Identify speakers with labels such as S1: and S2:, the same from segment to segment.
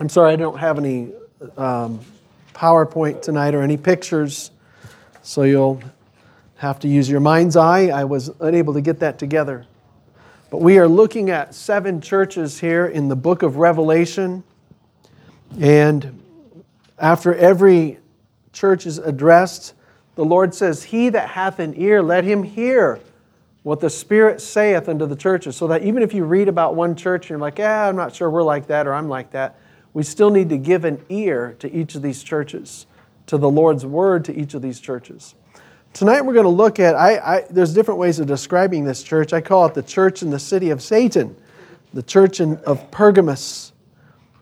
S1: I'm sorry, I don't have any um, PowerPoint tonight or any pictures, so you'll have to use your mind's eye. I was unable to get that together. But we are looking at seven churches here in the book of Revelation. And after every church is addressed, the Lord says, He that hath an ear, let him hear what the Spirit saith unto the churches. So that even if you read about one church and you're like, Yeah, I'm not sure we're like that or I'm like that, we still need to give an ear to each of these churches, to the Lord's word to each of these churches. Tonight we're going to look at, I, I, there's different ways of describing this church. I call it the church in the city of Satan, the church in, of Pergamus.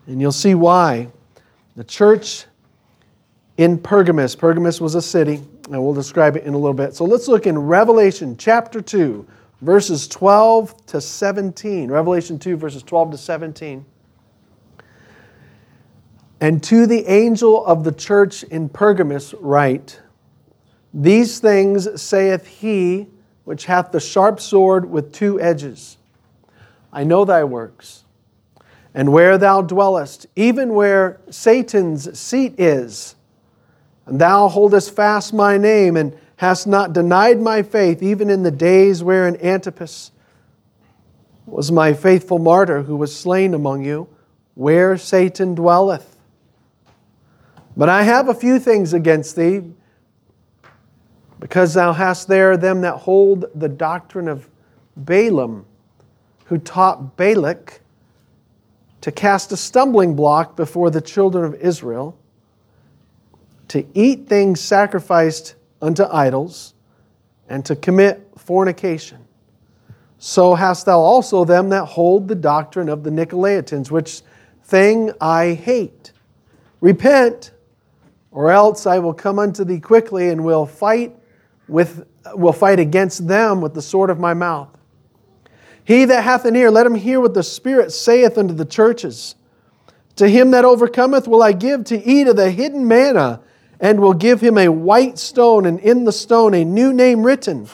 S1: And you'll see why. The church in Pergamus. Pergamus was a city, and we'll describe it in a little bit. So let's look in Revelation chapter 2, verses 12 to 17. Revelation 2, verses 12 to 17. And to the angel of the church in Pergamus write These things saith he which hath the sharp sword with two edges I know thy works, and where thou dwellest, even where Satan's seat is. And thou holdest fast my name, and hast not denied my faith, even in the days wherein Antipas was my faithful martyr, who was slain among you, where Satan dwelleth. But I have a few things against thee, because thou hast there them that hold the doctrine of Balaam, who taught Balak to cast a stumbling block before the children of Israel, to eat things sacrificed unto idols, and to commit fornication. So hast thou also them that hold the doctrine of the Nicolaitans, which thing I hate. Repent or else I will come unto thee quickly and will fight with will fight against them with the sword of my mouth. He that hath an ear, let him hear what the Spirit saith unto the churches. To him that overcometh will I give to eat of the hidden manna, and will give him a white stone, and in the stone a new name written,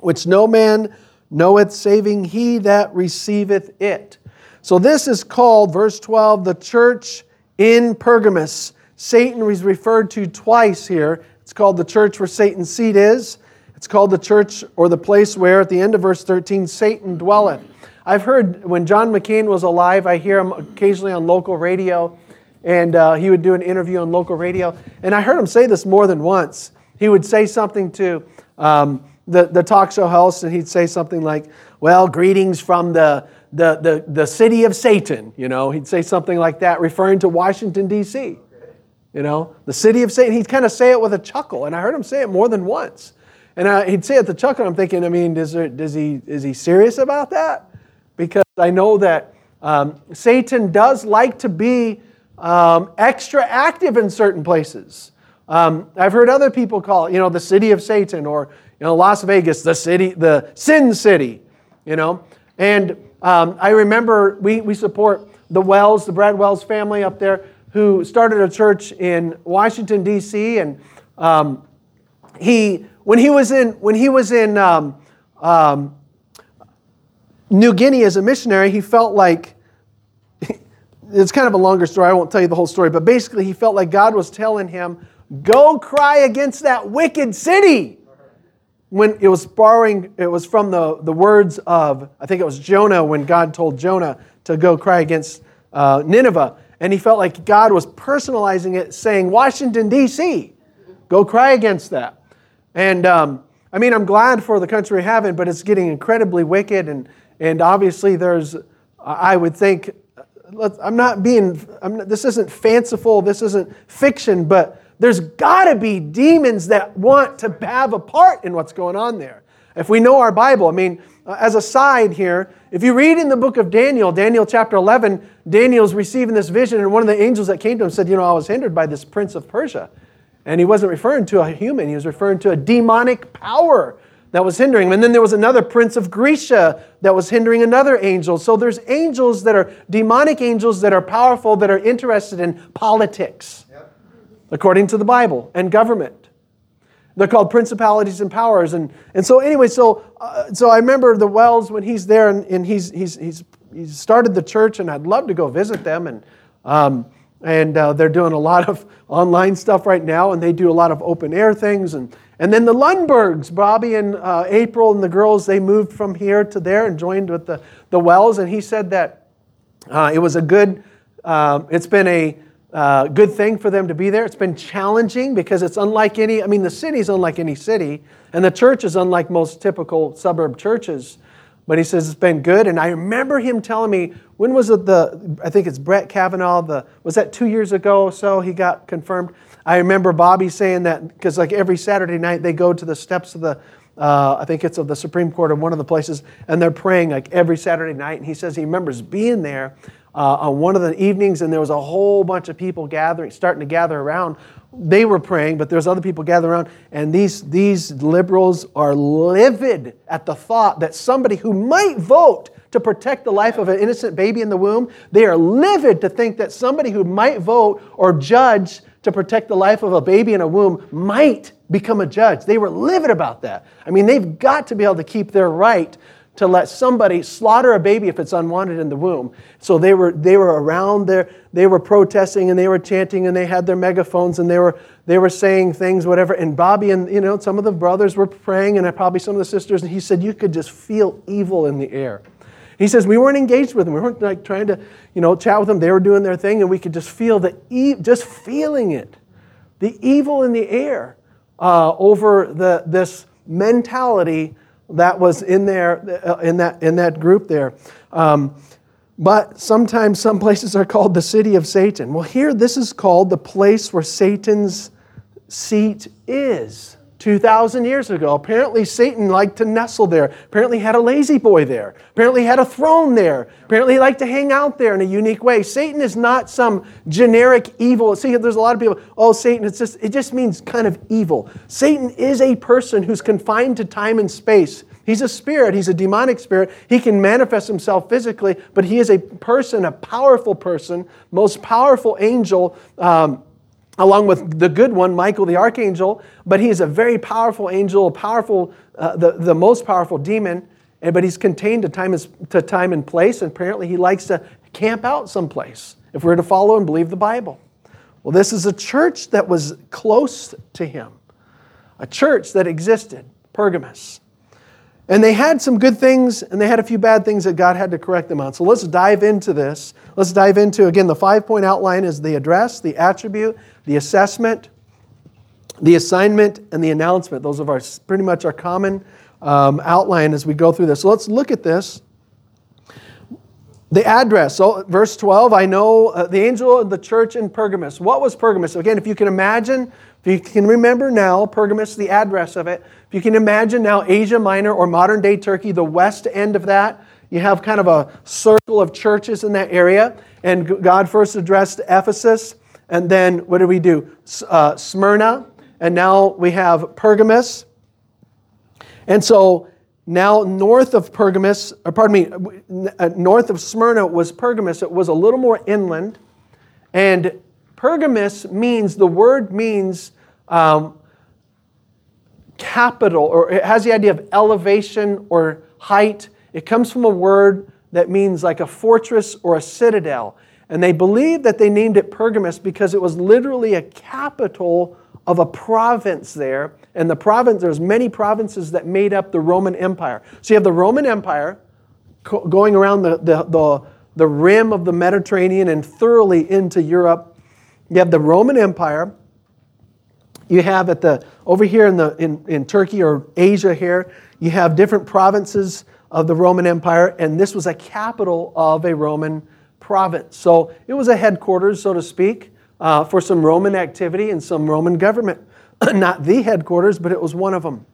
S1: which no man knoweth, saving he that receiveth it. So this is called, verse 12, the church in Pergamus. Satan is referred to twice here. It's called the church where Satan's seat is. It's called the church or the place where, at the end of verse 13, Satan dwelleth. I've heard when John McCain was alive, I hear him occasionally on local radio, and uh, he would do an interview on local radio. And I heard him say this more than once. He would say something to um, the, the talk show host, and he'd say something like, Well, greetings from the, the, the, the city of Satan. You know, he'd say something like that, referring to Washington, D.C. You know, the city of Satan, he'd kind of say it with a chuckle, and I heard him say it more than once. And I, he'd say it the chuckle, I'm thinking, I mean, is, there, does he, is he serious about that? Because I know that um, Satan does like to be um, extra active in certain places. Um, I've heard other people call it, you know, the city of Satan or, you know, Las Vegas, the city, the sin city, you know. And um, I remember we, we support the Wells, the Brad Wells family up there who started a church in Washington, D.C. And um, he, when he was in, when he was in um, um, New Guinea as a missionary, he felt like it's kind of a longer story. I won't tell you the whole story, but basically, he felt like God was telling him, "Go cry against that wicked city." When it was borrowing, it was from the, the words of I think it was Jonah when God told Jonah to go cry against uh, Nineveh. And he felt like God was personalizing it, saying, Washington, D.C., go cry against that. And um, I mean, I'm glad for the country we have it, but it's getting incredibly wicked. And, and obviously, there's, I would think, I'm not being, I'm not, this isn't fanciful, this isn't fiction, but there's got to be demons that want to have a part in what's going on there. If we know our Bible, I mean, uh, as a side here, if you read in the book of Daniel, Daniel chapter 11, Daniel's receiving this vision, and one of the angels that came to him said, You know, I was hindered by this prince of Persia. And he wasn't referring to a human, he was referring to a demonic power that was hindering him. And then there was another prince of Grecia that was hindering another angel. So there's angels that are demonic angels that are powerful, that are interested in politics, yep. according to the Bible, and government. They're called principalities and powers. And, and so, anyway, so, uh, so I remember the Wells when he's there and, and he's, he's, he's, he's started the church, and I'd love to go visit them. And, um, and uh, they're doing a lot of online stuff right now, and they do a lot of open air things. And, and then the Lundbergs, Bobby and uh, April and the girls, they moved from here to there and joined with the, the Wells. And he said that uh, it was a good, uh, it's been a, uh, good thing for them to be there. It's been challenging because it's unlike any, I mean, the city's unlike any city, and the church is unlike most typical suburb churches. But he says it's been good. And I remember him telling me, when was it the, I think it's Brett Kavanaugh, the, was that two years ago or so he got confirmed? I remember Bobby saying that because like every Saturday night they go to the steps of the, uh, I think it's of the Supreme Court or one of the places, and they're praying like every Saturday night. And he says he remembers being there uh, on one of the evenings, and there was a whole bunch of people gathering, starting to gather around. They were praying, but there's other people gathering around, and these, these liberals are livid at the thought that somebody who might vote to protect the life of an innocent baby in the womb, they are livid to think that somebody who might vote or judge to protect the life of a baby in a womb might become a judge. They were livid about that. I mean, they've got to be able to keep their right to let somebody slaughter a baby if it's unwanted in the womb. So they were, they were around there, they were protesting and they were chanting and they had their megaphones and they were, they were saying things, whatever. And Bobby and, you know, some of the brothers were praying and probably some of the sisters. And he said, you could just feel evil in the air. He says, we weren't engaged with them. We weren't like trying to, you know, chat with them. They were doing their thing and we could just feel the, e- just feeling it, the evil in the air uh, over the, this mentality that was in there uh, in that in that group there. Um, but sometimes some places are called the city of Satan. Well, here this is called the place where Satan's seat is. 2,000 years ago. Apparently, Satan liked to nestle there. Apparently, had a lazy boy there. Apparently, had a throne there. Apparently, liked to hang out there in a unique way. Satan is not some generic evil. See, there's a lot of people, oh, Satan, it's just, it just means kind of evil. Satan is a person who's confined to time and space. He's a spirit, he's a demonic spirit. He can manifest himself physically, but he is a person, a powerful person, most powerful angel. Um, along with the good one, Michael the archangel. But he's a very powerful angel, powerful, uh, the, the most powerful demon. But he's contained to time, is, to time and place, and apparently he likes to camp out someplace if we're to follow and believe the Bible. Well, this is a church that was close to him, a church that existed, Pergamus. And they had some good things and they had a few bad things that God had to correct them on. So let's dive into this. Let's dive into, again, the five point outline is the address, the attribute, the assessment, the assignment, and the announcement. Those are pretty much our common um, outline as we go through this. So let's look at this. The address, so verse 12, I know uh, the angel of the church in Pergamus. What was Pergamus? again, if you can imagine if you can remember now, Pergamus, the address of it, if you can imagine now Asia Minor or modern day Turkey, the west end of that, you have kind of a circle of churches in that area. And God first addressed Ephesus, and then what did we do? Uh, Smyrna, and now we have Pergamus. And so now north of Pergamus, or pardon me, uh, north of Smyrna was Pergamus. It was a little more inland. And Pergamus means, the word means um, capital, or it has the idea of elevation or height. It comes from a word that means like a fortress or a citadel. And they believe that they named it Pergamus because it was literally a capital of a province there. And the province, there's many provinces that made up the Roman Empire. So you have the Roman Empire going around the, the, the, the rim of the Mediterranean and thoroughly into Europe you have the Roman Empire. You have at the over here in the in, in Turkey or Asia here, you have different provinces of the Roman Empire, and this was a capital of a Roman province. So it was a headquarters, so to speak, uh, for some Roman activity and some Roman government. Not the headquarters, but it was one of them.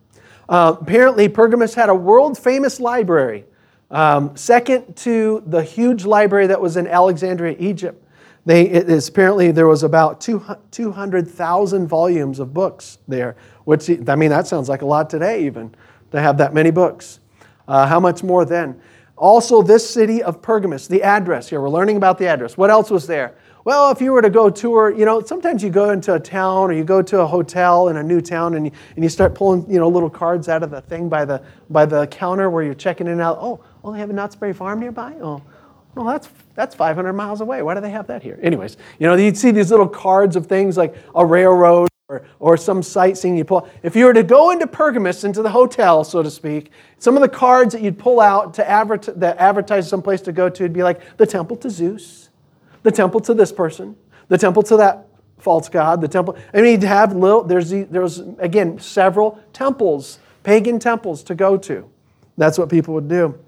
S1: Uh, apparently, Pergamus had a world famous library, um, second to the huge library that was in Alexandria, Egypt. They, it's apparently there was about 200,000 volumes of books there, which, I mean, that sounds like a lot today even, to have that many books. Uh, how much more then? Also, this city of Pergamus, the address here, we're learning about the address. What else was there? Well, if you were to go tour, you know, sometimes you go into a town or you go to a hotel in a new town and you, and you start pulling, you know, little cards out of the thing by the, by the counter where you're checking in out. Oh, oh, they have a Knott's Berry Farm nearby? Oh, well, that's, that's 500 miles away. Why do they have that here? Anyways, you know, you'd see these little cards of things like a railroad or, or some sightseeing you pull. If you were to go into Pergamus, into the hotel, so to speak, some of the cards that you'd pull out to advertise, that advertise some place to go to would be like the temple to Zeus, the temple to this person, the temple to that false god, the temple. I mean, you'd have little, there's, there's again, several temples, pagan temples to go to. That's what people would do.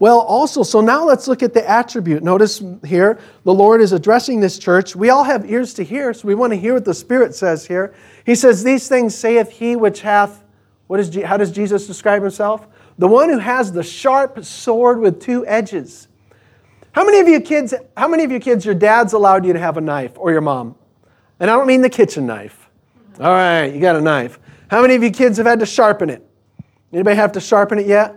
S1: Well, also, so now let's look at the attribute. Notice here, the Lord is addressing this church. We all have ears to hear, so we want to hear what the Spirit says here. He says, These things saith he which hath, what is, how does Jesus describe himself? The one who has the sharp sword with two edges. How many of you kids, how many of you kids, your dad's allowed you to have a knife or your mom? And I don't mean the kitchen knife. All right, you got a knife. How many of you kids have had to sharpen it? Anybody have to sharpen it yet?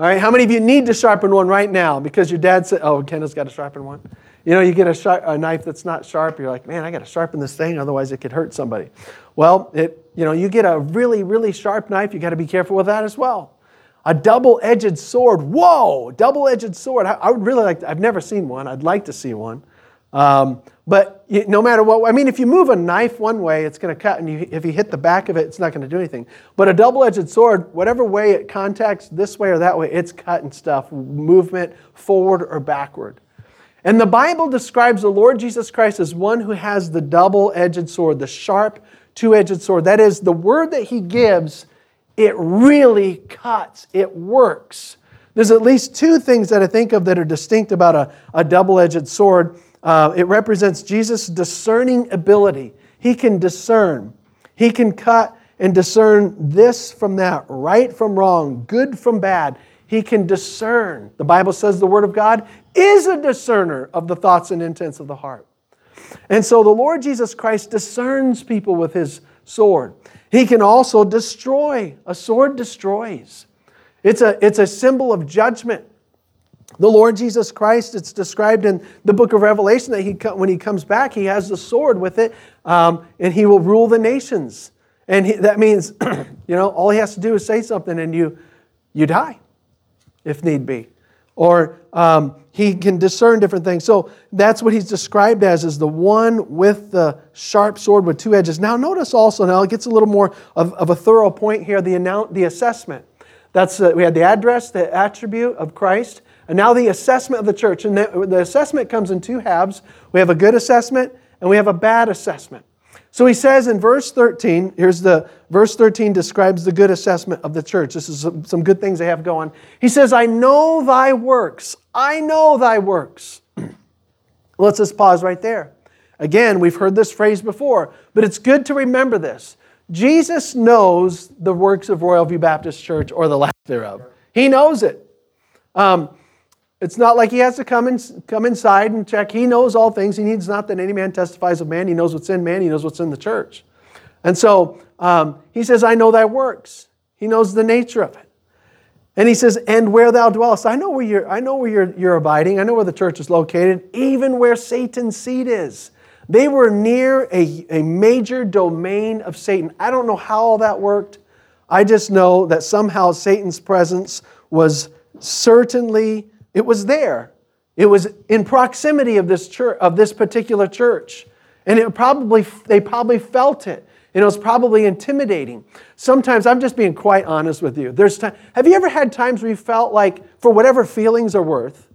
S1: All right, how many of you need to sharpen one right now because your dad said, oh, Kendall's got to sharpen one? You know, you get a, sharp, a knife that's not sharp, you're like, man, I got to sharpen this thing, otherwise it could hurt somebody. Well, it, you know, you get a really, really sharp knife, you got to be careful with that as well. A double edged sword, whoa, double edged sword. I, I, would really like, to, I've never seen one, I'd like to see one. Um, but you, no matter what, I mean, if you move a knife one way, it's going to cut, and you, if you hit the back of it, it's not going to do anything. But a double edged sword, whatever way it contacts, this way or that way, it's cutting stuff, movement forward or backward. And the Bible describes the Lord Jesus Christ as one who has the double edged sword, the sharp two edged sword. That is, the word that he gives, it really cuts, it works. There's at least two things that I think of that are distinct about a, a double edged sword. Uh, it represents Jesus' discerning ability. He can discern, he can cut and discern this from that, right from wrong, good from bad. He can discern. The Bible says the Word of God is a discerner of the thoughts and intents of the heart. And so the Lord Jesus Christ discerns people with his sword. He can also destroy. A sword destroys. It's a, it's a symbol of judgment the Lord Jesus Christ, it's described in the book of Revelation that he, when he comes back, he has the sword with it, um, and he will rule the nations. And he, that means, you know, all he has to do is say something, and you, you die, if need be, or um, he can discern different things. So that's what he's described as: is the one with the sharp sword with two edges. Now, notice also now it gets a little more of, of a thorough point here: the annou- the assessment. That's uh, we had the address, the attribute of Christ and now the assessment of the church. And the assessment comes in two halves we have a good assessment and we have a bad assessment. So he says in verse 13, here's the verse 13 describes the good assessment of the church. This is some, good things they have going. He says, I know thy works. I know thy works. Let's just pause right there. Again, we've heard this phrase before, but it's good to remember this. Jesus knows the works of Royal View Baptist Church or the lack thereof. He knows it. Um, it's not like he has to come, in, come inside and check. He knows all things. He needs not that any man testifies of man. He knows what's in man. He knows what's in the church. And so um, he says, I know thy works. He knows the nature of it. And he says, And where thou dwellest. I know where you're, I know where you're, you're abiding. I know where the church is located, even where Satan's seat is. They were near a, a major domain of Satan. I don't know how all that worked. I just know that somehow Satan's presence was certainly it was there. It was in proximity of this church, of this particular church. And it probably they probably felt it. And it was probably intimidating. Sometimes I'm just being quite honest with you. There's time, have you ever had times where you felt like, for whatever feelings are worth,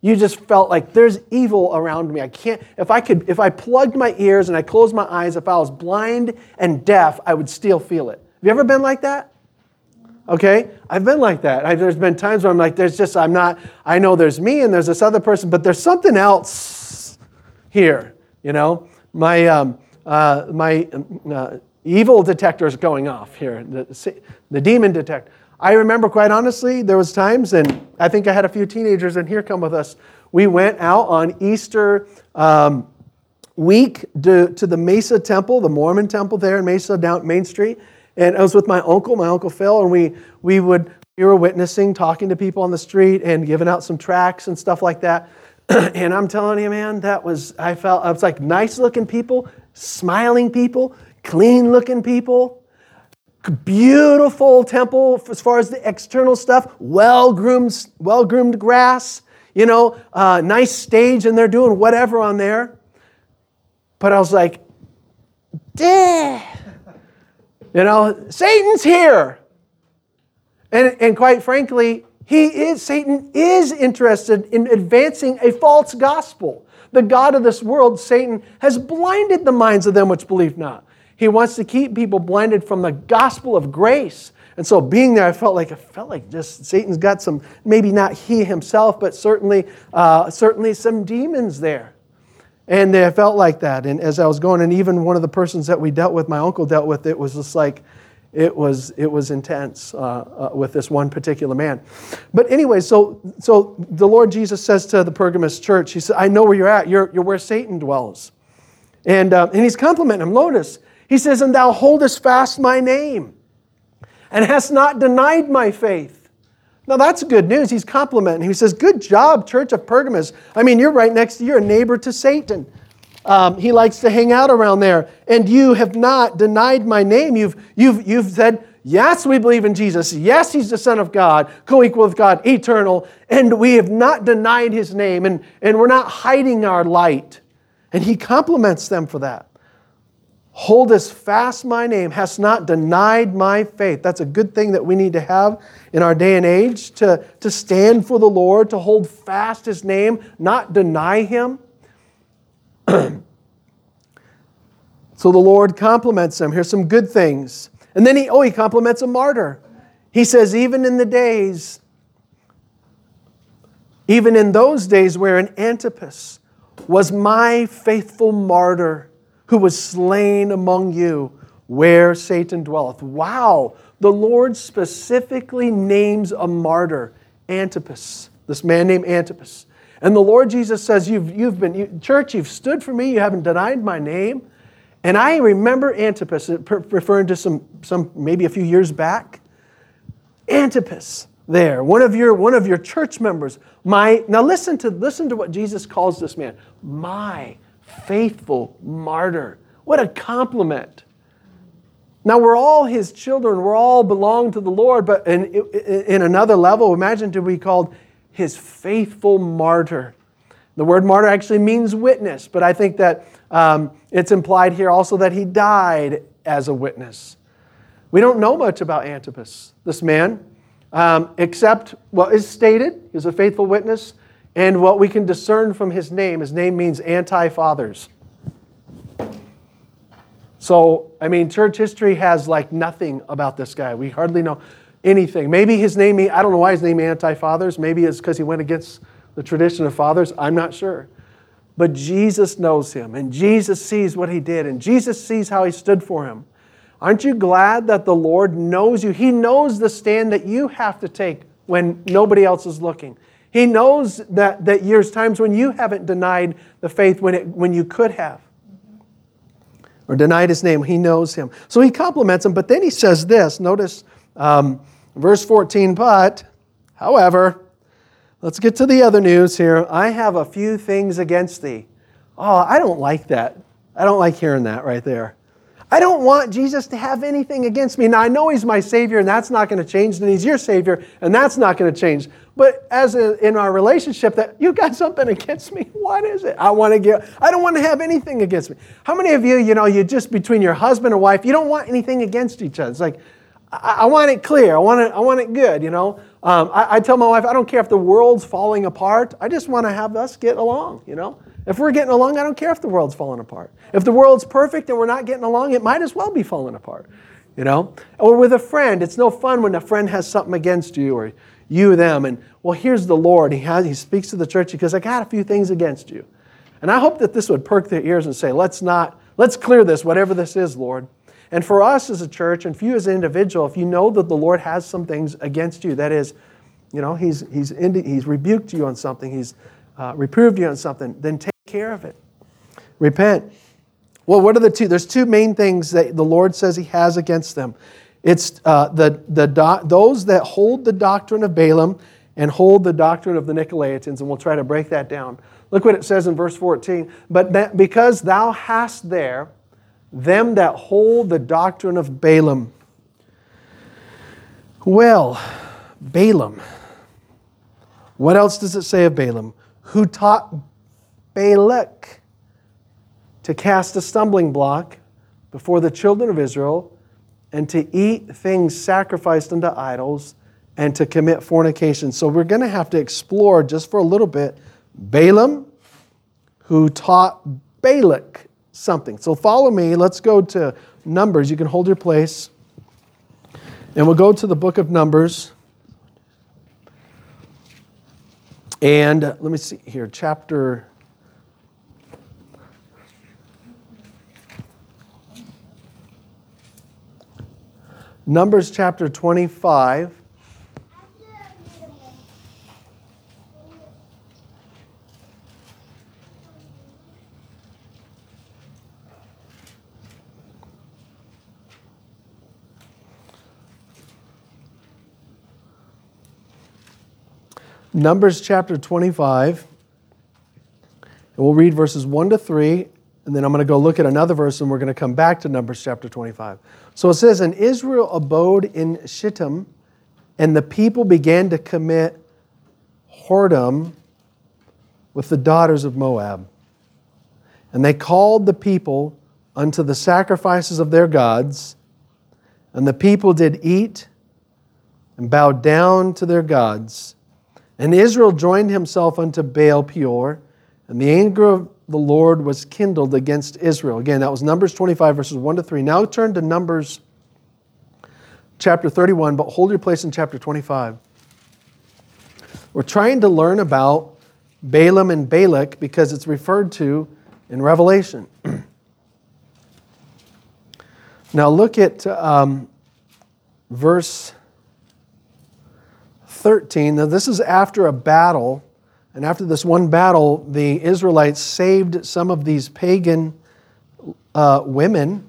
S1: you just felt like there's evil around me. I can't, if I could, if I plugged my ears and I closed my eyes, if I was blind and deaf, I would still feel it. Have you ever been like that? okay? I've been like that. I, there's been times where I'm like, there's just, I'm not, I know there's me and there's this other person, but there's something else here, you know? My, um, uh, my uh, evil detector is going off here, the, the demon detector. I remember quite honestly, there was times, and I think I had a few teenagers in here come with us. We went out on Easter um, week to, to the Mesa Temple, the Mormon temple there in Mesa, down Main Street, and I was with my uncle, my uncle Phil, and we, we would, we were witnessing, talking to people on the street and giving out some tracts and stuff like that. and I'm telling you, man, that was, I felt, I was like nice looking people, smiling people, clean looking people. Beautiful temple as far as the external stuff, well groomed, well groomed grass, you know, uh, nice stage, and they're doing whatever on there. But I was like, Duh. You know, Satan's here. And, and quite frankly, he is, Satan is interested in advancing a false gospel. The God of this world, Satan, has blinded the minds of them which believe not. He wants to keep people blinded from the gospel of grace. And so being there, I felt like I felt like just Satan's got some, maybe not he himself, but certainly, uh, certainly some demons there. And I felt like that. And as I was going, and even one of the persons that we dealt with, my uncle dealt with, it was just like, it was it was intense uh, uh, with this one particular man but anyway so so the lord jesus says to the pergamus church he said i know where you're at you're, you're where satan dwells and uh, and he's complimenting him notice he says and thou holdest fast my name and hast not denied my faith now that's good news. He's complimenting. He says, Good job, Church of Pergamus. I mean, you're right next to, you're a neighbor to Satan. Um, he likes to hang out around there. And you have not denied my name. You've, you've, you've said, Yes, we believe in Jesus. Yes, he's the Son of God, co equal with God, eternal. And we have not denied his name and, and we're not hiding our light. And he compliments them for that holdest fast my name, hast not denied my faith. That's a good thing that we need to have in our day and age to, to stand for the Lord, to hold fast his name, not deny him. so the Lord compliments him. Here's some good things. And then he, oh, he compliments a martyr. He says, even in the days, even in those days wherein Antipas was my faithful martyr who was slain among you, where Satan dwelleth. Wow, the Lord specifically names a martyr, Antipas, this man named Antipas. And the Lord Jesus says, You've, you've been, you, church, you've stood for me, you haven't denied my name. And I remember Antipas, referring to some, some maybe a few years back. Antipas there, one of your, one of your church members. My, now listen to, listen to what Jesus calls this man, my faithful martyr. What a compliment. Now, we're all his children. We're all belong to the Lord. But in, in another level, imagine to be called his faithful martyr. The word martyr actually means witness, but I think that um, it's implied here also that he died as a witness. We don't know much about Antipas, this man, um, except what is stated. he's a faithful witness. And what we can discern from his name, his name means anti fathers. So, I mean, church history has like nothing about this guy. We hardly know anything. Maybe his name, I don't know why his name anti fathers. Maybe it's because he went against the tradition of fathers. I'm not sure. But Jesus knows him, and Jesus sees what he did, and Jesus sees how he stood for him. Aren't you glad that the Lord knows you? He knows the stand that you have to take when nobody else is looking. He knows that, that there's times when you haven't denied the faith when, it, when you could have or denied his name. He knows him. So he compliments him, but then he says this. Notice um, verse 14, but, however, let's get to the other news here. I have a few things against thee. Oh, I don't like that. I don't like hearing that right there. I don't want Jesus to have anything against me. Now, I know He's my Savior, and that's not going to change, and He's your Savior, and that's not going to change. But as a, in our relationship, that you got something against me, what is it? I want to get. I don't want to have anything against me. How many of you, you know, you just between your husband and wife, you don't want anything against each other? It's like, I, I want it clear. I want it. I want it good. You know, um, I, I tell my wife, I don't care if the world's falling apart. I just want to have us get along. You know. If we're getting along, I don't care if the world's falling apart. If the world's perfect and we're not getting along, it might as well be falling apart. You know? Or with a friend, it's no fun when a friend has something against you or you them. And well, here's the Lord. He, has, he speaks to the church. He goes, I got a few things against you. And I hope that this would perk their ears and say, let's not, let's clear this, whatever this is, Lord. And for us as a church and for you as an individual, if you know that the Lord has some things against you, that is, you know, he's, he's, he's rebuked you on something, he's uh, reproved you on something, then take care of it. Repent. Well, what are the two? There's two main things that the Lord says He has against them. It's uh, the, the do- those that hold the doctrine of Balaam and hold the doctrine of the Nicolaitans, and we'll try to break that down. Look what it says in verse 14. But that because thou hast there them that hold the doctrine of Balaam. Well, Balaam. What else does it say of Balaam? who taught Balak to cast a stumbling block before the children of Israel and to eat things sacrificed unto idols and to commit fornication. So we're going to have to explore just for a little bit Balaam, who taught Balak something. So follow me. Let's go to Numbers. You can hold your place. And we'll go to the book of Numbers. And let me see here, chapter. Numbers chapter 25. Numbers chapter 25. And we'll read verses 1 to 3, and then I'm going to go look at another verse, and we're going to come back to Numbers chapter 25. So it says, And Israel abode in Shittim, and the people began to commit whoredom with the daughters of Moab. And they called the people unto the sacrifices of their gods, and the people did eat and bow down to their gods and Israel joined himself unto Baal Peor, and the anger of the Lord was kindled against Israel. Again, that was Numbers 25, verses 1 to 3. Now turn to Numbers chapter 31, but hold your place in chapter 25. We're trying to learn about Balaam and Balak because it's referred to in Revelation. now look at um, verse 13. Now, this is after a battle. And after this one battle, the Israelites saved some of these pagan uh, women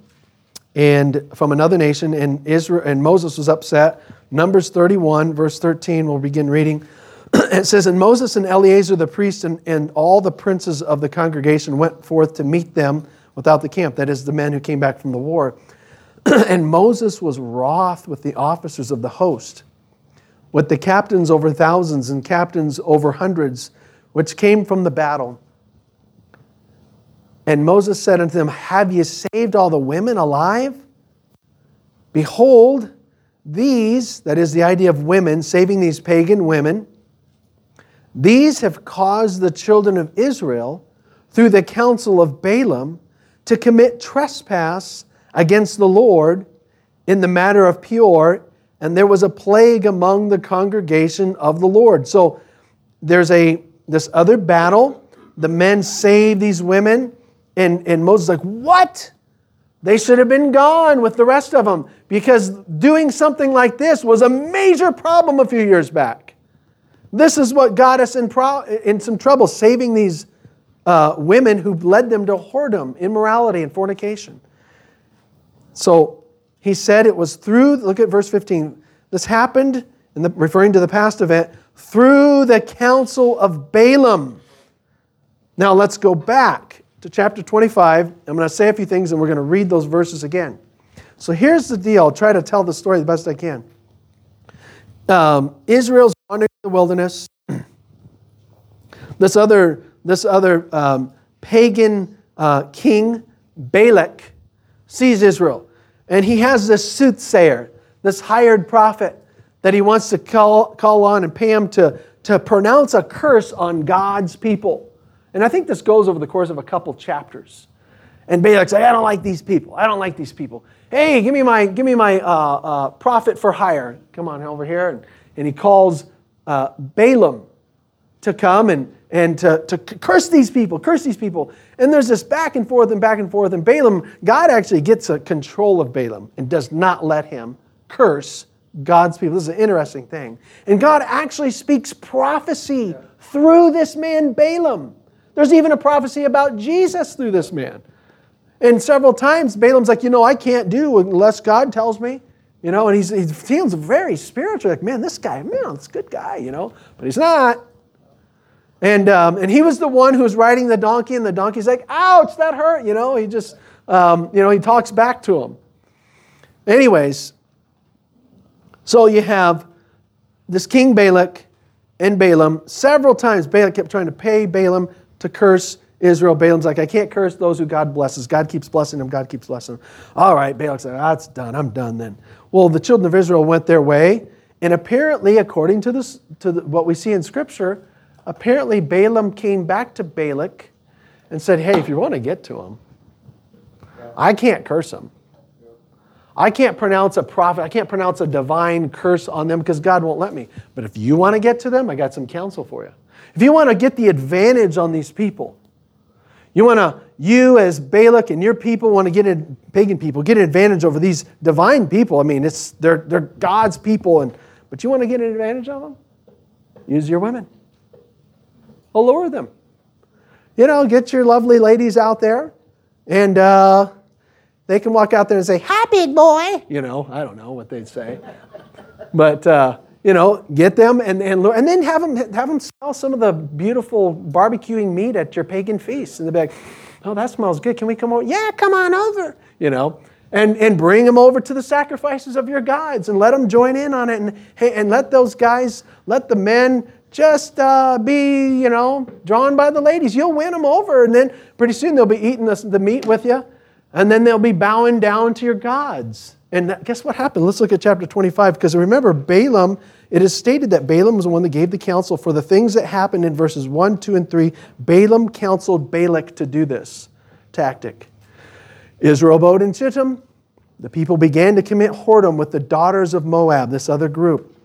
S1: and from another nation, and, Israel, and Moses was upset. Numbers 31, verse 13, we'll begin reading. it says, And Moses and Eleazar the priest and, and all the princes of the congregation went forth to meet them without the camp, that is, the men who came back from the war. and Moses was wroth with the officers of the host with the captains over thousands and captains over hundreds, which came from the battle. And Moses said unto them, Have ye saved all the women alive? Behold, these, that is the idea of women, saving these pagan women, these have caused the children of Israel, through the counsel of Balaam, to commit trespass against the Lord in the matter of Peor and there was a plague among the congregation of the Lord. So there's a this other battle. The men save these women, and, and Moses like, what? They should have been gone with the rest of them because doing something like this was a major problem a few years back. This is what got us in, pro- in some trouble, saving these uh, women who led them to whoredom, immorality, and fornication. So he said it was through, look at verse 15. This happened, in the, referring to the past event, through the counsel of Balaam. Now let's go back to chapter 25. I'm going to say a few things and we're going to read those verses again. So here's the deal. I'll try to tell the story the best I can. Um, Israel's wandering in the wilderness. this other, this other um, pagan uh, king, Balak, sees Israel. And he has this soothsayer, this hired prophet that he wants to call, call on and pay him to, to pronounce a curse on God's people. And I think this goes over the course of a couple chapters. And Balak's like, I don't like these people. I don't like these people. Hey, give me my, give me my uh, uh, prophet for hire. Come on over here. And, and he calls uh, Balaam to come and, and to, to curse these people, curse these people. And there's this back and forth and back and forth. And Balaam, God actually gets a control of Balaam and does not let him curse God's people. This is an interesting thing. And God actually speaks prophecy through this man, Balaam. There's even a prophecy about Jesus through this man. And several times, Balaam's like, you know, I can't do unless God tells me. You know, and he's, he feels very spiritual. Like, man, this guy, man, this good guy, you know, but he's not. And, um, and he was the one who was riding the donkey, and the donkey's like, ouch, that hurt. You know, he just, um, you know, he talks back to him. Anyways, so you have this King Balak and Balaam. Several times, Balak kept trying to pay Balaam to curse Israel. Balaam's like, I can't curse those who God blesses. God keeps blessing them. God keeps blessing them. All right, Balak said, that's done. I'm done then. Well, the children of Israel went their way, and apparently, according to, this, to the, what we see in Scripture, apparently Balaam came back to Balak and said, Hey, if you want to get to him, I can't curse him. I can't pronounce a prophet, I can't pronounce a divine curse on them because God won't let me. But if you want to get to them, I got some counsel for you. If you want to get the advantage on these people, you want to, you as Balak and your people want to get in, pagan people, get an advantage over these divine people. I mean, it's, they're, they're God's people, and, but you want to get an advantage of them? Use your women allure them. You know, get your lovely ladies out there, and uh, they can walk out there and say, "Hi, big boy." You know, I don't know what they'd say, but uh, you know, get them and and and then have them have them smell some of the beautiful barbecuing meat at your pagan feast, and they'll be like, "Oh, that smells good. Can we come over?" Yeah, come on over. You know, and, and bring them over to the sacrifices of your gods and let them join in on it and, and let those guys let the men just uh, be, you know, drawn by the ladies. You'll win them over. And then pretty soon they'll be eating the, the meat with you. And then they'll be bowing down to your gods. And that, guess what happened? Let's look at chapter 25. Because remember, Balaam, it is stated that Balaam was the one that gave the counsel for the things that happened in verses 1, 2, and 3. Balaam counseled Balak to do this tactic. Israel bowed in Shittim. The people began to commit whoredom with the daughters of Moab, this other group.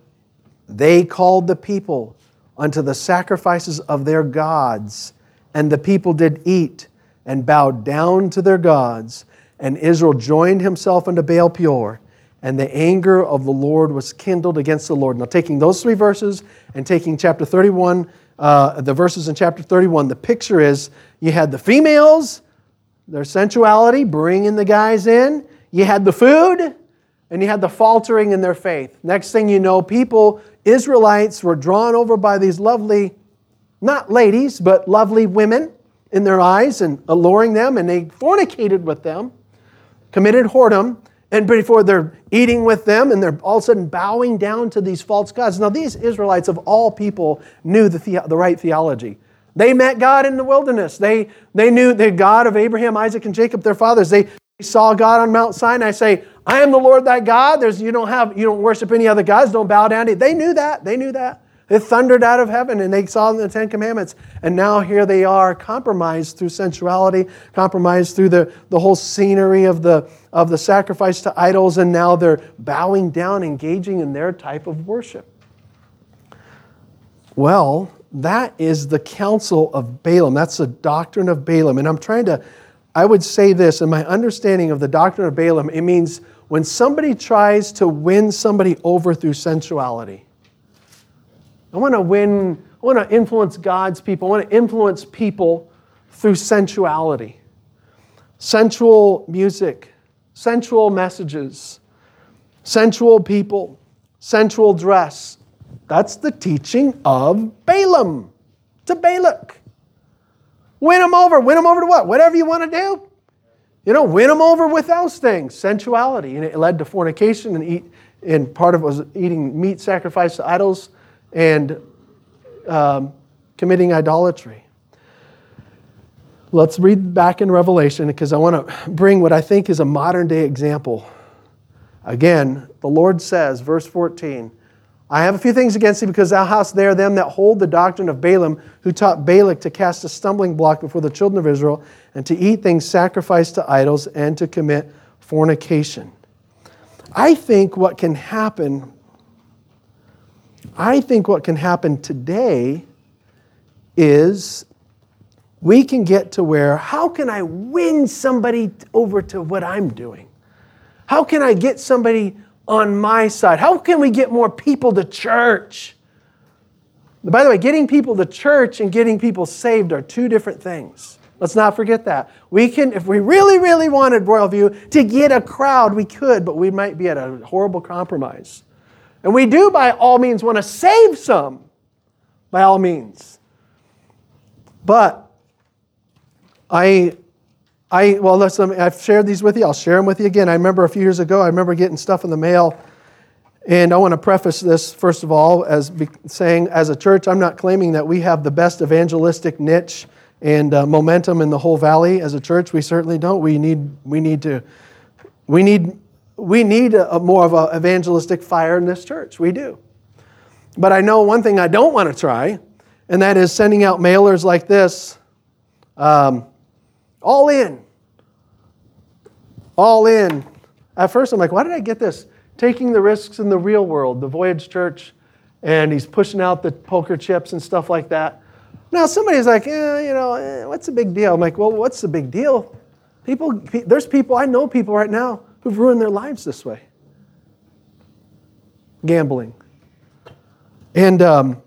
S1: They called the people unto the sacrifices of their gods. And the people did eat and bowed down to their gods. And Israel joined himself unto Baal Peor. And the anger of the Lord was kindled against the Lord. Now, taking those three verses and taking chapter 31, uh, the verses in chapter 31, the picture is you had the females, their sensuality, bringing the guys in. You had the food, and he had the faltering in their faith. Next thing you know, people, Israelites, were drawn over by these lovely, not ladies, but lovely women in their eyes and alluring them, and they fornicated with them, committed whoredom, and before they're eating with them and they're all of a sudden bowing down to these false gods. Now, these Israelites of all people knew the, the-, the right theology. They met God in the wilderness. They, they knew the God of Abraham, Isaac, and Jacob, their fathers. They saw God on Mount Sinai say, I am the Lord thy God. There's, you don't have, you don't worship any other gods. Don't bow down to it. They knew that. They knew that. It thundered out of heaven and they saw the Ten Commandments. And now here they are, compromised through sensuality, compromised through the, the whole scenery of the, of the sacrifice to idols, and now they're bowing down, engaging in their type of worship. Well, that is the counsel of Balaam. That's the doctrine of Balaam. And I'm trying to, I would say this in my understanding of the doctrine of Balaam, it means when somebody tries to win somebody over through sensuality. I want to win, I want to influence God's people, I want to influence people through sensuality, sensual music, sensual messages, sensual people, sensual dress. That's the teaching of Balaam to Balak. Win them over. Win them over to what? Whatever you want to do. You know, win them over with those things, sensuality. And it led to fornication and eat, and part of it was eating meat sacrificed to idols and um, committing idolatry. Let's read back in Revelation because I want to bring what I think is a modern day example. Again, the Lord says, verse 14, I have a few things against thee because thou hast there them that hold the doctrine of Balaam, who taught Balak to cast a stumbling block before the children of Israel, and to eat things sacrificed to idols, and to commit fornication. I think what can happen, I think what can happen today is we can get to where how can I win somebody over to what I'm doing? How can I get somebody on my side? How can we get more people to church? By the way, getting people to church and getting people saved are two different things. Let's not forget that. We can, if we really, really wanted View to get a crowd, we could, but we might be at a horrible compromise. And we do, by all means, want to save some, by all means. But I I, well, I've shared these with you. I'll share them with you again. I remember a few years ago, I remember getting stuff in the mail. And I want to preface this, first of all, as saying, as a church, I'm not claiming that we have the best evangelistic niche and uh, momentum in the whole valley. As a church, we certainly don't. We need, we need to, we need, we need a, a more of an evangelistic fire in this church. We do. But I know one thing I don't want to try, and that is sending out mailers like this. Um, all in. All in. At first, I'm like, why did I get this? Taking the risks in the real world, the Voyage Church, and he's pushing out the poker chips and stuff like that. Now, somebody's like, eh, you know, eh, what's the big deal? I'm like, well, what's the big deal? People, there's people, I know people right now who've ruined their lives this way gambling. And, um,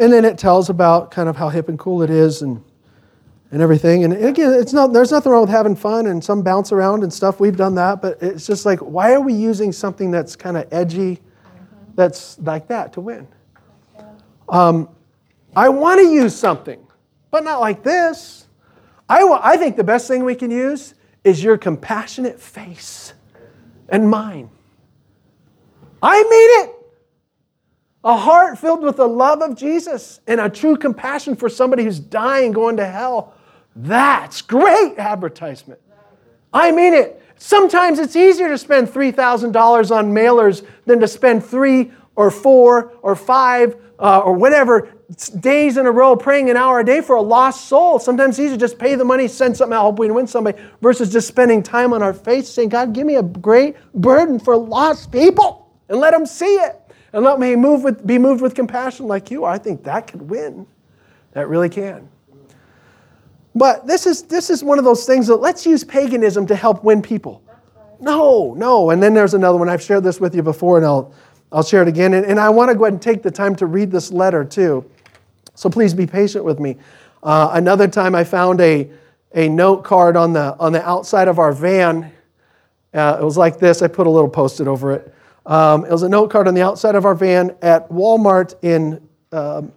S1: and then it tells about kind of how hip and cool it is and and everything. And again, it's not, there's nothing wrong with having fun and some bounce around and stuff. We've done that. But it's just like, why are we using something that's kind of edgy, that's like that to win? Um, I want to use something, but not like this. I, w- I think the best thing we can use is your compassionate face and mine. I mean it. A heart filled with the love of Jesus and a true compassion for somebody who's dying, going to hell. That's great advertisement. I mean it. Sometimes it's easier to spend $3,000 on mailers than to spend three or four or five uh, or whatever days in a row praying an hour a day for a lost soul. Sometimes it's easier just pay the money, send something out, hope we can win somebody, versus just spending time on our face, saying, God, give me a great burden for lost people and let them see it and let me move with, be moved with compassion like you are. I think that could win. That really can. But this is, this is one of those things that let's use paganism to help win people. No, no. And then there's another one. I've shared this with you before, and I'll, I'll share it again. And, and I want to go ahead and take the time to read this letter, too. So please be patient with me. Uh, another time I found a, a note card on the, on the outside of our van. Uh, it was like this. I put a little post it over it. Um, it was a note card on the outside of our van at Walmart in um,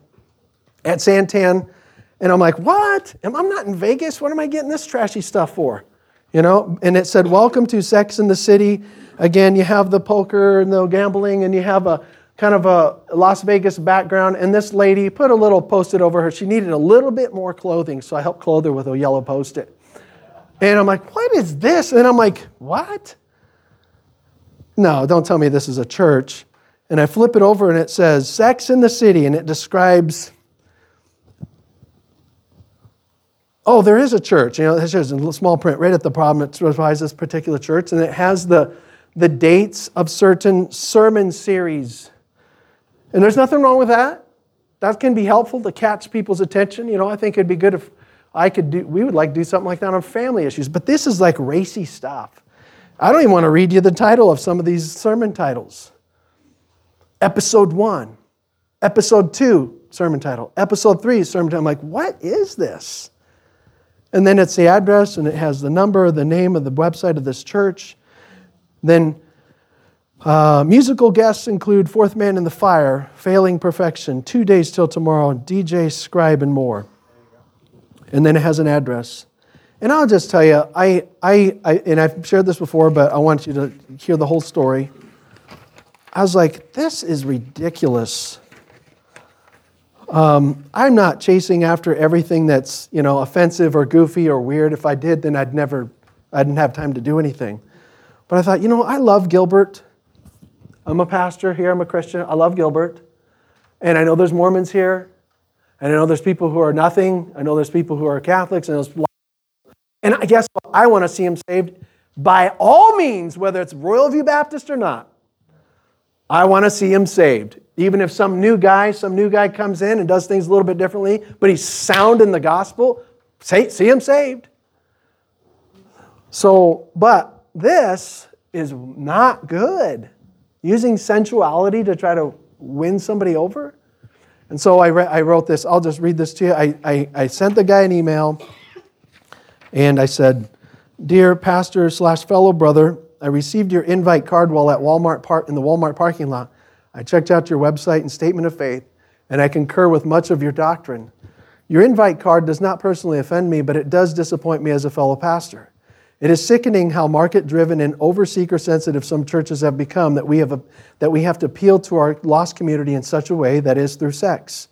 S1: at Santan and I'm like, what? I'm not in Vegas. What am I getting this trashy stuff for? You know, and it said, Welcome to Sex in the City. Again, you have the poker and the gambling, and you have a kind of a Las Vegas background. And this lady put a little post it over her. She needed a little bit more clothing, so I helped clothe her with a yellow post it. And I'm like, What is this? And I'm like, What? No, don't tell me this is a church. And I flip it over, and it says, Sex in the City, and it describes oh, there is a church. You know, there's a in small print, right at the bottom, it specifies this particular church, and it has the, the dates of certain sermon series. And there's nothing wrong with that. That can be helpful to catch people's attention. You know, I think it'd be good if I could do, we would like to do something like that on family issues. But this is like racy stuff. I don't even want to read you the title of some of these sermon titles. Episode one, episode two, sermon title, episode three, sermon title. I'm like, what is this? And then it's the address and it has the number, the name of the website of this church. Then uh, musical guests include Fourth Man in the Fire, Failing Perfection, Two Days Till Tomorrow, DJ Scribe, and more. And then it has an address. And I'll just tell you, I, I, I, and I've shared this before, but I want you to hear the whole story. I was like, this is ridiculous. Um, I'm not chasing after everything that's you know offensive or goofy or weird. If I did, then I'd never, I didn't have time to do anything. But I thought, you know, I love Gilbert. I'm a pastor here. I'm a Christian. I love Gilbert, and I know there's Mormons here, and I know there's people who are nothing. I know there's people who are Catholics, and there's and I guess I want to see him saved by all means, whether it's Royal View Baptist or not. I want to see him saved. Even if some new guy, some new guy comes in and does things a little bit differently, but he's sound in the gospel, say, see him saved. So, but this is not good. Using sensuality to try to win somebody over. And so I, re- I wrote this. I'll just read this to you. I, I, I sent the guy an email and I said, Dear pastor slash fellow brother, I received your invite card while at Walmart Park in the Walmart parking lot. I checked out your website and statement of faith, and I concur with much of your doctrine. Your invite card does not personally offend me, but it does disappoint me as a fellow pastor. It is sickening how market driven and over seeker sensitive some churches have become that we have, a, that we have to appeal to our lost community in such a way that is through sex.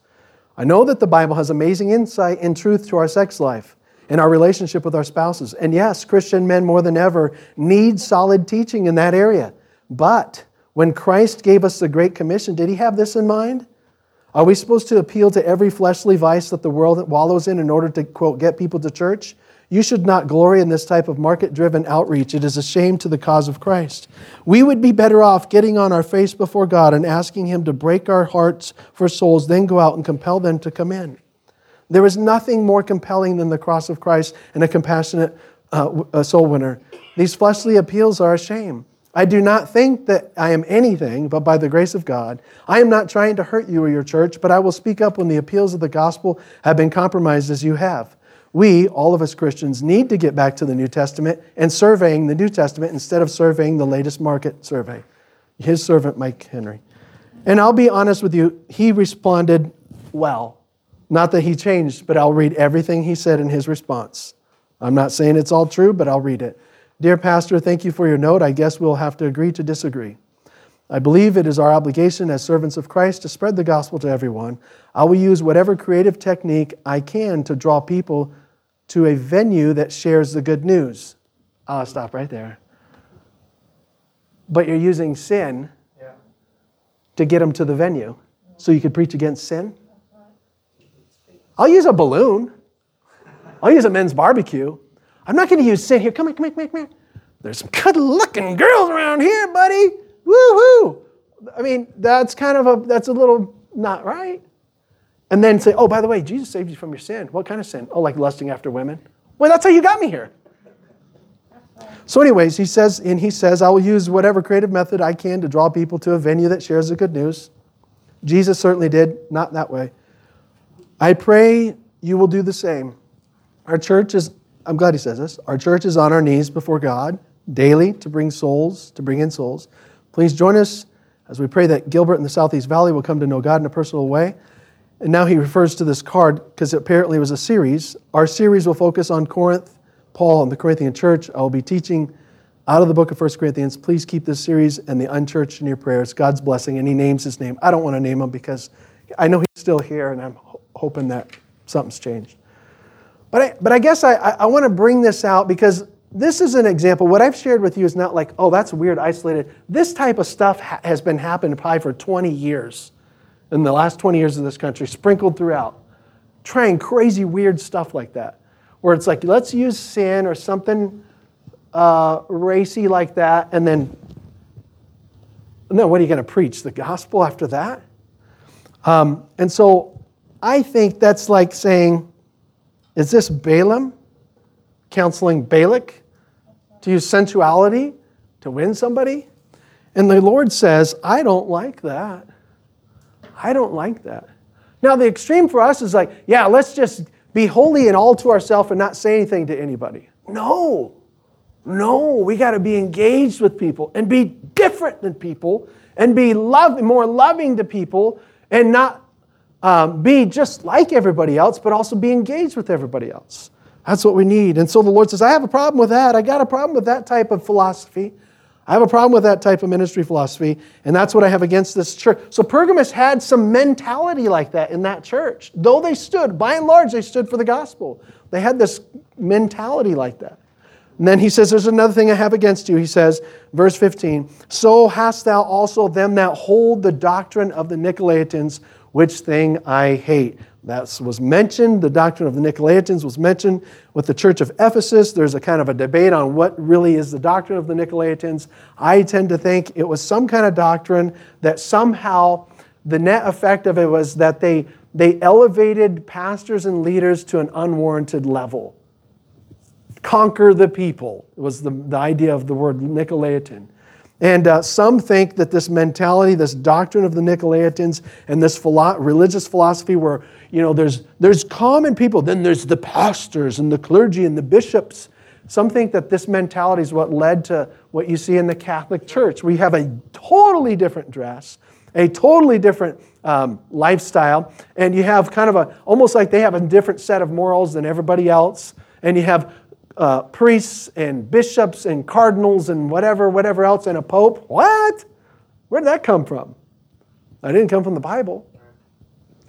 S1: I know that the Bible has amazing insight and truth to our sex life in our relationship with our spouses. And yes, Christian men more than ever need solid teaching in that area. But when Christ gave us the Great Commission, did he have this in mind? Are we supposed to appeal to every fleshly vice that the world wallows in in order to, quote, get people to church? You should not glory in this type of market driven outreach. It is a shame to the cause of Christ. We would be better off getting on our face before God and asking Him to break our hearts for souls, then go out and compel them to come in. There is nothing more compelling than the cross of Christ and a compassionate uh, soul winner. These fleshly appeals are a shame. I do not think that I am anything but by the grace of God. I am not trying to hurt you or your church, but I will speak up when the appeals of the gospel have been compromised as you have. We, all of us Christians, need to get back to the New Testament and surveying the New Testament instead of surveying the latest market survey. His servant, Mike Henry. And I'll be honest with you, he responded well. Not that he changed, but I'll read everything he said in his response. I'm not saying it's all true, but I'll read it. Dear Pastor, thank you for your note. I guess we'll have to agree to disagree. I believe it is our obligation as servants of Christ to spread the gospel to everyone. I will use whatever creative technique I can to draw people to a venue that shares the good news. I'll ah, stop right there. But you're using sin yeah. to get them to the venue. So you could preach against sin? I'll use a balloon. I'll use a men's barbecue. I'm not going to use sit here. Come here, come here, come here, There's some good looking girls around here, buddy. hoo! I mean, that's kind of a, that's a little not right. And then say, oh, by the way, Jesus saved you from your sin. What kind of sin? Oh, like lusting after women. Well, that's how you got me here. So, anyways, he says, and he says, I will use whatever creative method I can to draw people to a venue that shares the good news. Jesus certainly did, not that way. I pray you will do the same. Our church is, I'm glad he says this, our church is on our knees before God daily to bring souls, to bring in souls. Please join us as we pray that Gilbert in the Southeast Valley will come to know God in a personal way. And now he refers to this card because apparently it was a series. Our series will focus on Corinth, Paul, and the Corinthian church. I will be teaching out of the book of 1 Corinthians. Please keep this series and the unchurched in your prayers. God's blessing. And he names his name. I don't want to name him because I know he's still here, and I'm hoping that something's changed. But I, but I guess I, I, I want to bring this out because this is an example. What I've shared with you is not like, oh, that's weird, isolated. This type of stuff ha- has been happening probably for 20 years in the last 20 years of this country, sprinkled throughout, trying crazy, weird stuff like that, where it's like, let's use sin or something uh, racy like that, and then, no, what are you going to preach? The gospel after that? Um, and so I think that's like saying, is this Balaam counseling Balak to use sensuality to win somebody? And the Lord says, I don't like that. I don't like that. Now, the extreme for us is like, yeah, let's just be holy and all to ourselves and not say anything to anybody. No, no, we got to be engaged with people and be different than people and be love, more loving to people and not um, be just like everybody else, but also be engaged with everybody else. That's what we need. And so the Lord says, I have a problem with that. I got a problem with that type of philosophy. I have a problem with that type of ministry philosophy, and that's what I have against this church. So Pergamus had some mentality like that in that church. Though they stood, by and large, they stood for the gospel. They had this mentality like that. And then he says, There's another thing I have against you. He says, verse 15, So hast thou also them that hold the doctrine of the Nicolaitans, which thing I hate. That was mentioned. The doctrine of the Nicolaitans was mentioned with the church of Ephesus. There's a kind of a debate on what really is the doctrine of the Nicolaitans. I tend to think it was some kind of doctrine that somehow the net effect of it was that they, they elevated pastors and leaders to an unwarranted level conquer the people, was the, the idea of the word Nicolaitan. And uh, some think that this mentality, this doctrine of the Nicolaitans, and this philo- religious philosophy, where you know there's there's common people, then there's the pastors and the clergy and the bishops. Some think that this mentality is what led to what you see in the Catholic Church. We have a totally different dress, a totally different um, lifestyle, and you have kind of a almost like they have a different set of morals than everybody else, and you have uh, priests and bishops and cardinals and whatever, whatever else, and a pope. What? Where did that come from? That didn't come from the Bible.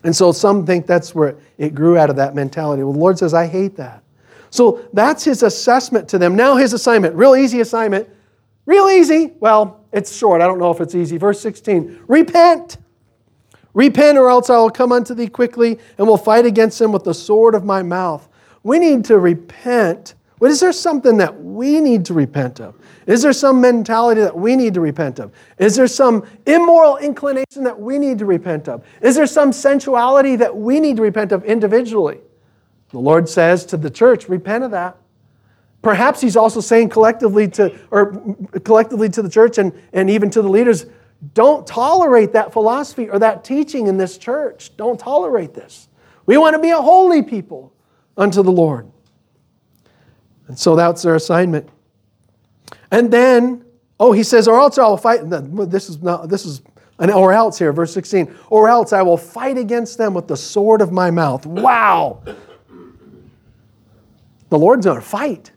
S1: And so some think that's where it grew out of that mentality. Well, the Lord says, I hate that. So that's his assessment to them. Now, his assignment, real easy assignment. Real easy. Well, it's short. I don't know if it's easy. Verse 16 Repent. Repent, or else I will come unto thee quickly and will fight against them with the sword of my mouth. We need to repent what is there something that we need to repent of? Is there some mentality that we need to repent of? Is there some immoral inclination that we need to repent of? Is there some sensuality that we need to repent of individually? The Lord says to the church, repent of that. Perhaps he's also saying collectively to or collectively to the church and, and even to the leaders, don't tolerate that philosophy or that teaching in this church. Don't tolerate this. We want to be a holy people unto the Lord. And so that's their assignment. And then, oh, he says, or else I will fight. This is not, this is an or else here, verse 16. Or else I will fight against them with the sword of my mouth. Wow. The Lord's gonna fight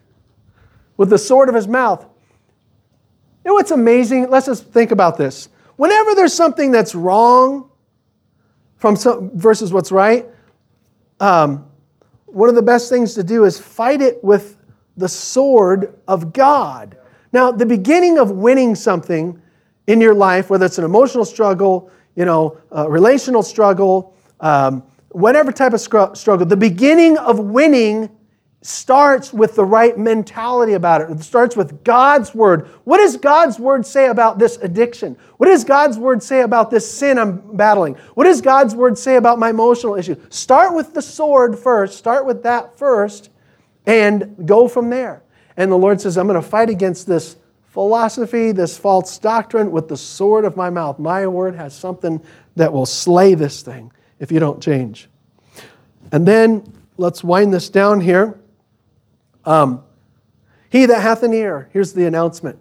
S1: with the sword of his mouth. You know what's amazing? Let's just think about this. Whenever there's something that's wrong from some, versus what's right, um, one of the best things to do is fight it with the sword of God. Now, the beginning of winning something in your life, whether it's an emotional struggle, you know, relational struggle, um, whatever type of scru- struggle, the beginning of winning starts with the right mentality about it. It starts with God's word. What does God's word say about this addiction? What does God's word say about this sin I'm battling? What does God's word say about my emotional issue? Start with the sword first. Start with that first and go from there. And the Lord says, I'm going to fight against this philosophy, this false doctrine with the sword of my mouth. My word has something that will slay this thing if you don't change. And then let's wind this down here. Um, he that hath an ear, here's the announcement.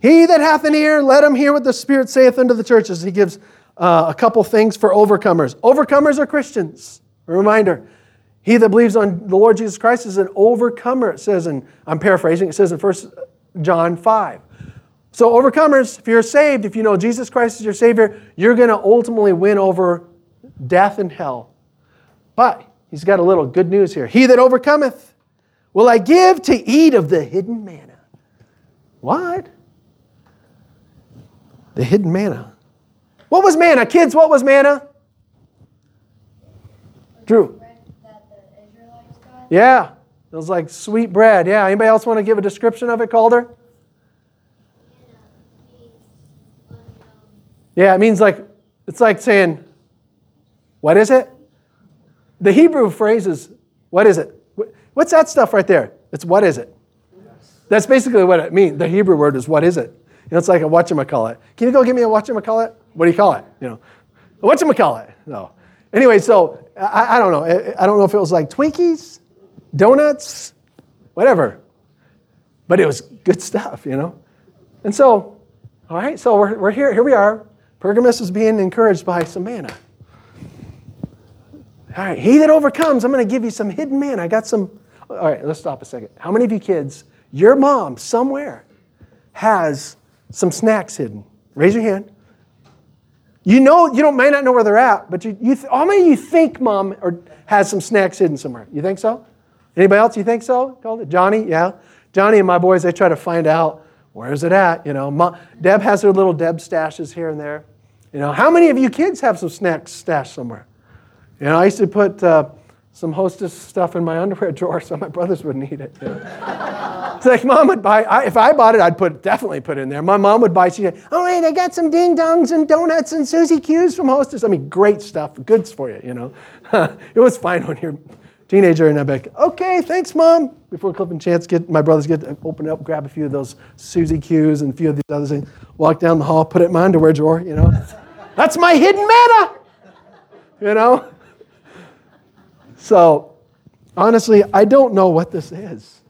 S1: He that hath an ear, let him hear what the Spirit saith unto the churches. He gives uh, a couple things for overcomers. Overcomers are Christians. A reminder he that believes on the Lord Jesus Christ is an overcomer, it says, and I'm paraphrasing, it says in 1 John 5. So, overcomers, if you're saved, if you know Jesus Christ is your Savior, you're going to ultimately win over death and hell. But he's got a little good news here. He that overcometh will I give to eat of the hidden manna. What? The hidden manna. What was manna? Kids, what was manna? Drew. Yeah, it was like sweet bread. Yeah, anybody else want to give a description of it, Calder? Yeah, it means like, it's like saying, what is it? The Hebrew phrase is, what is it? What's that stuff right there? It's what is it? That's basically what it means. The Hebrew word is what is it? You know, it's like a whatchamacallit. Can you go get me a whatchamacallit? What do you call it? You know, a whatchamacallit. No. Anyway, so I, I don't know. I, I don't know if it was like Twinkies donuts, whatever. But it was good stuff, you know? And so, all right, so we're, we're here, here we are. Pergamus is being encouraged by some manna. All right, he that overcomes, I'm going to give you some hidden man. I got some. All right, let's stop a second. How many of you kids, your mom somewhere has some snacks hidden? Raise your hand. You know, you don't, may not know where they're at, but you, you th- how many of you think mom or, has some snacks hidden somewhere? You think so? Anybody else you think so? Called it Johnny? Yeah. Johnny and my boys, they try to find out where's it at. You know, Deb has her little Deb stashes here and there. You know, how many of you kids have some snacks stashed somewhere? You know, I used to put uh, some hostess stuff in my underwear drawer so my brothers wouldn't eat it. You know? it's like mom would buy. I, if I bought it, I'd put definitely put it in there. My mom would buy. She would say, "Oh, hey, I got some ding dongs and donuts and Suzy Q's from Hostess. I mean, great stuff, goods for you. You know, it was fine when you're." teenager, and I'm like, okay, thanks, mom. Before Cliff and Chance get my brothers get open up, grab a few of those Suzy Q's and a few of these other things, walk down the hall, put it in my underwear drawer, you know. That's my hidden manna. you know. So, honestly, I don't know what this is,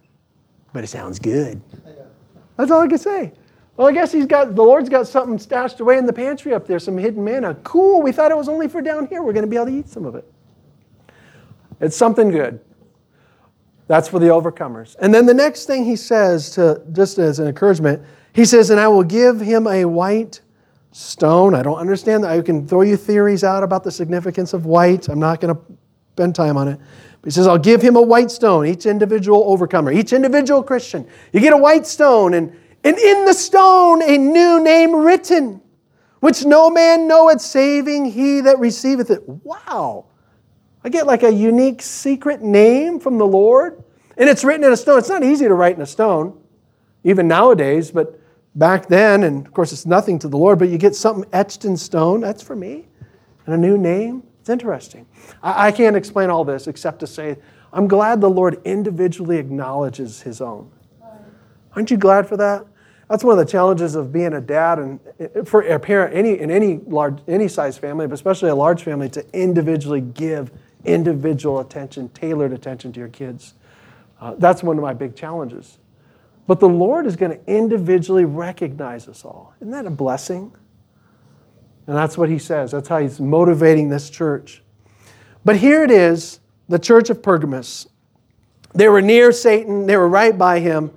S1: but it sounds good. That's all I can say. Well, I guess he's got the Lord's got something stashed away in the pantry up there, some hidden manna. Cool. We thought it was only for down here. We're going to be able to eat some of it. It's something good. That's for the overcomers. And then the next thing he says, to, just as an encouragement, he says, And I will give him a white stone. I don't understand that. I can throw you theories out about the significance of white. I'm not going to spend time on it. But he says, I'll give him a white stone, each individual overcomer, each individual Christian. You get a white stone, and, and in the stone a new name written, which no man knoweth, saving he that receiveth it. Wow. I get like a unique secret name from the Lord. And it's written in a stone. It's not easy to write in a stone, even nowadays, but back then, and of course it's nothing to the Lord, but you get something etched in stone. That's for me. And a new name. It's interesting. I, I can't explain all this except to say, I'm glad the Lord individually acknowledges his own. Aren't you glad for that? That's one of the challenges of being a dad and eh, for a parent any in any large any size family, but especially a large family, to individually give individual attention, tailored attention to your kids. Uh, that's one of my big challenges. But the Lord is going to individually recognize us all. Isn't that a blessing? And that's what he says. That's how he's motivating this church. But here it is the church of Pergamus. They were near Satan, they were right by him.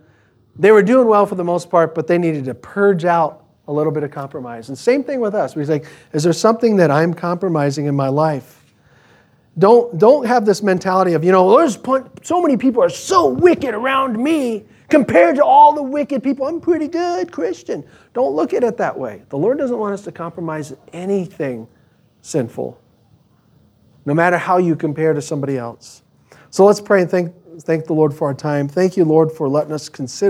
S1: They were doing well for the most part, but they needed to purge out a little bit of compromise. And same thing with us. We're like, is there something that I'm compromising in my life? Don't, don't have this mentality of, you know, oh, there's so many people are so wicked around me compared to all the wicked people. I'm pretty good Christian. Don't look at it that way. The Lord doesn't want us to compromise anything sinful, no matter how you compare to somebody else. So let's pray and thank, thank the Lord for our time. Thank you, Lord, for letting us consider.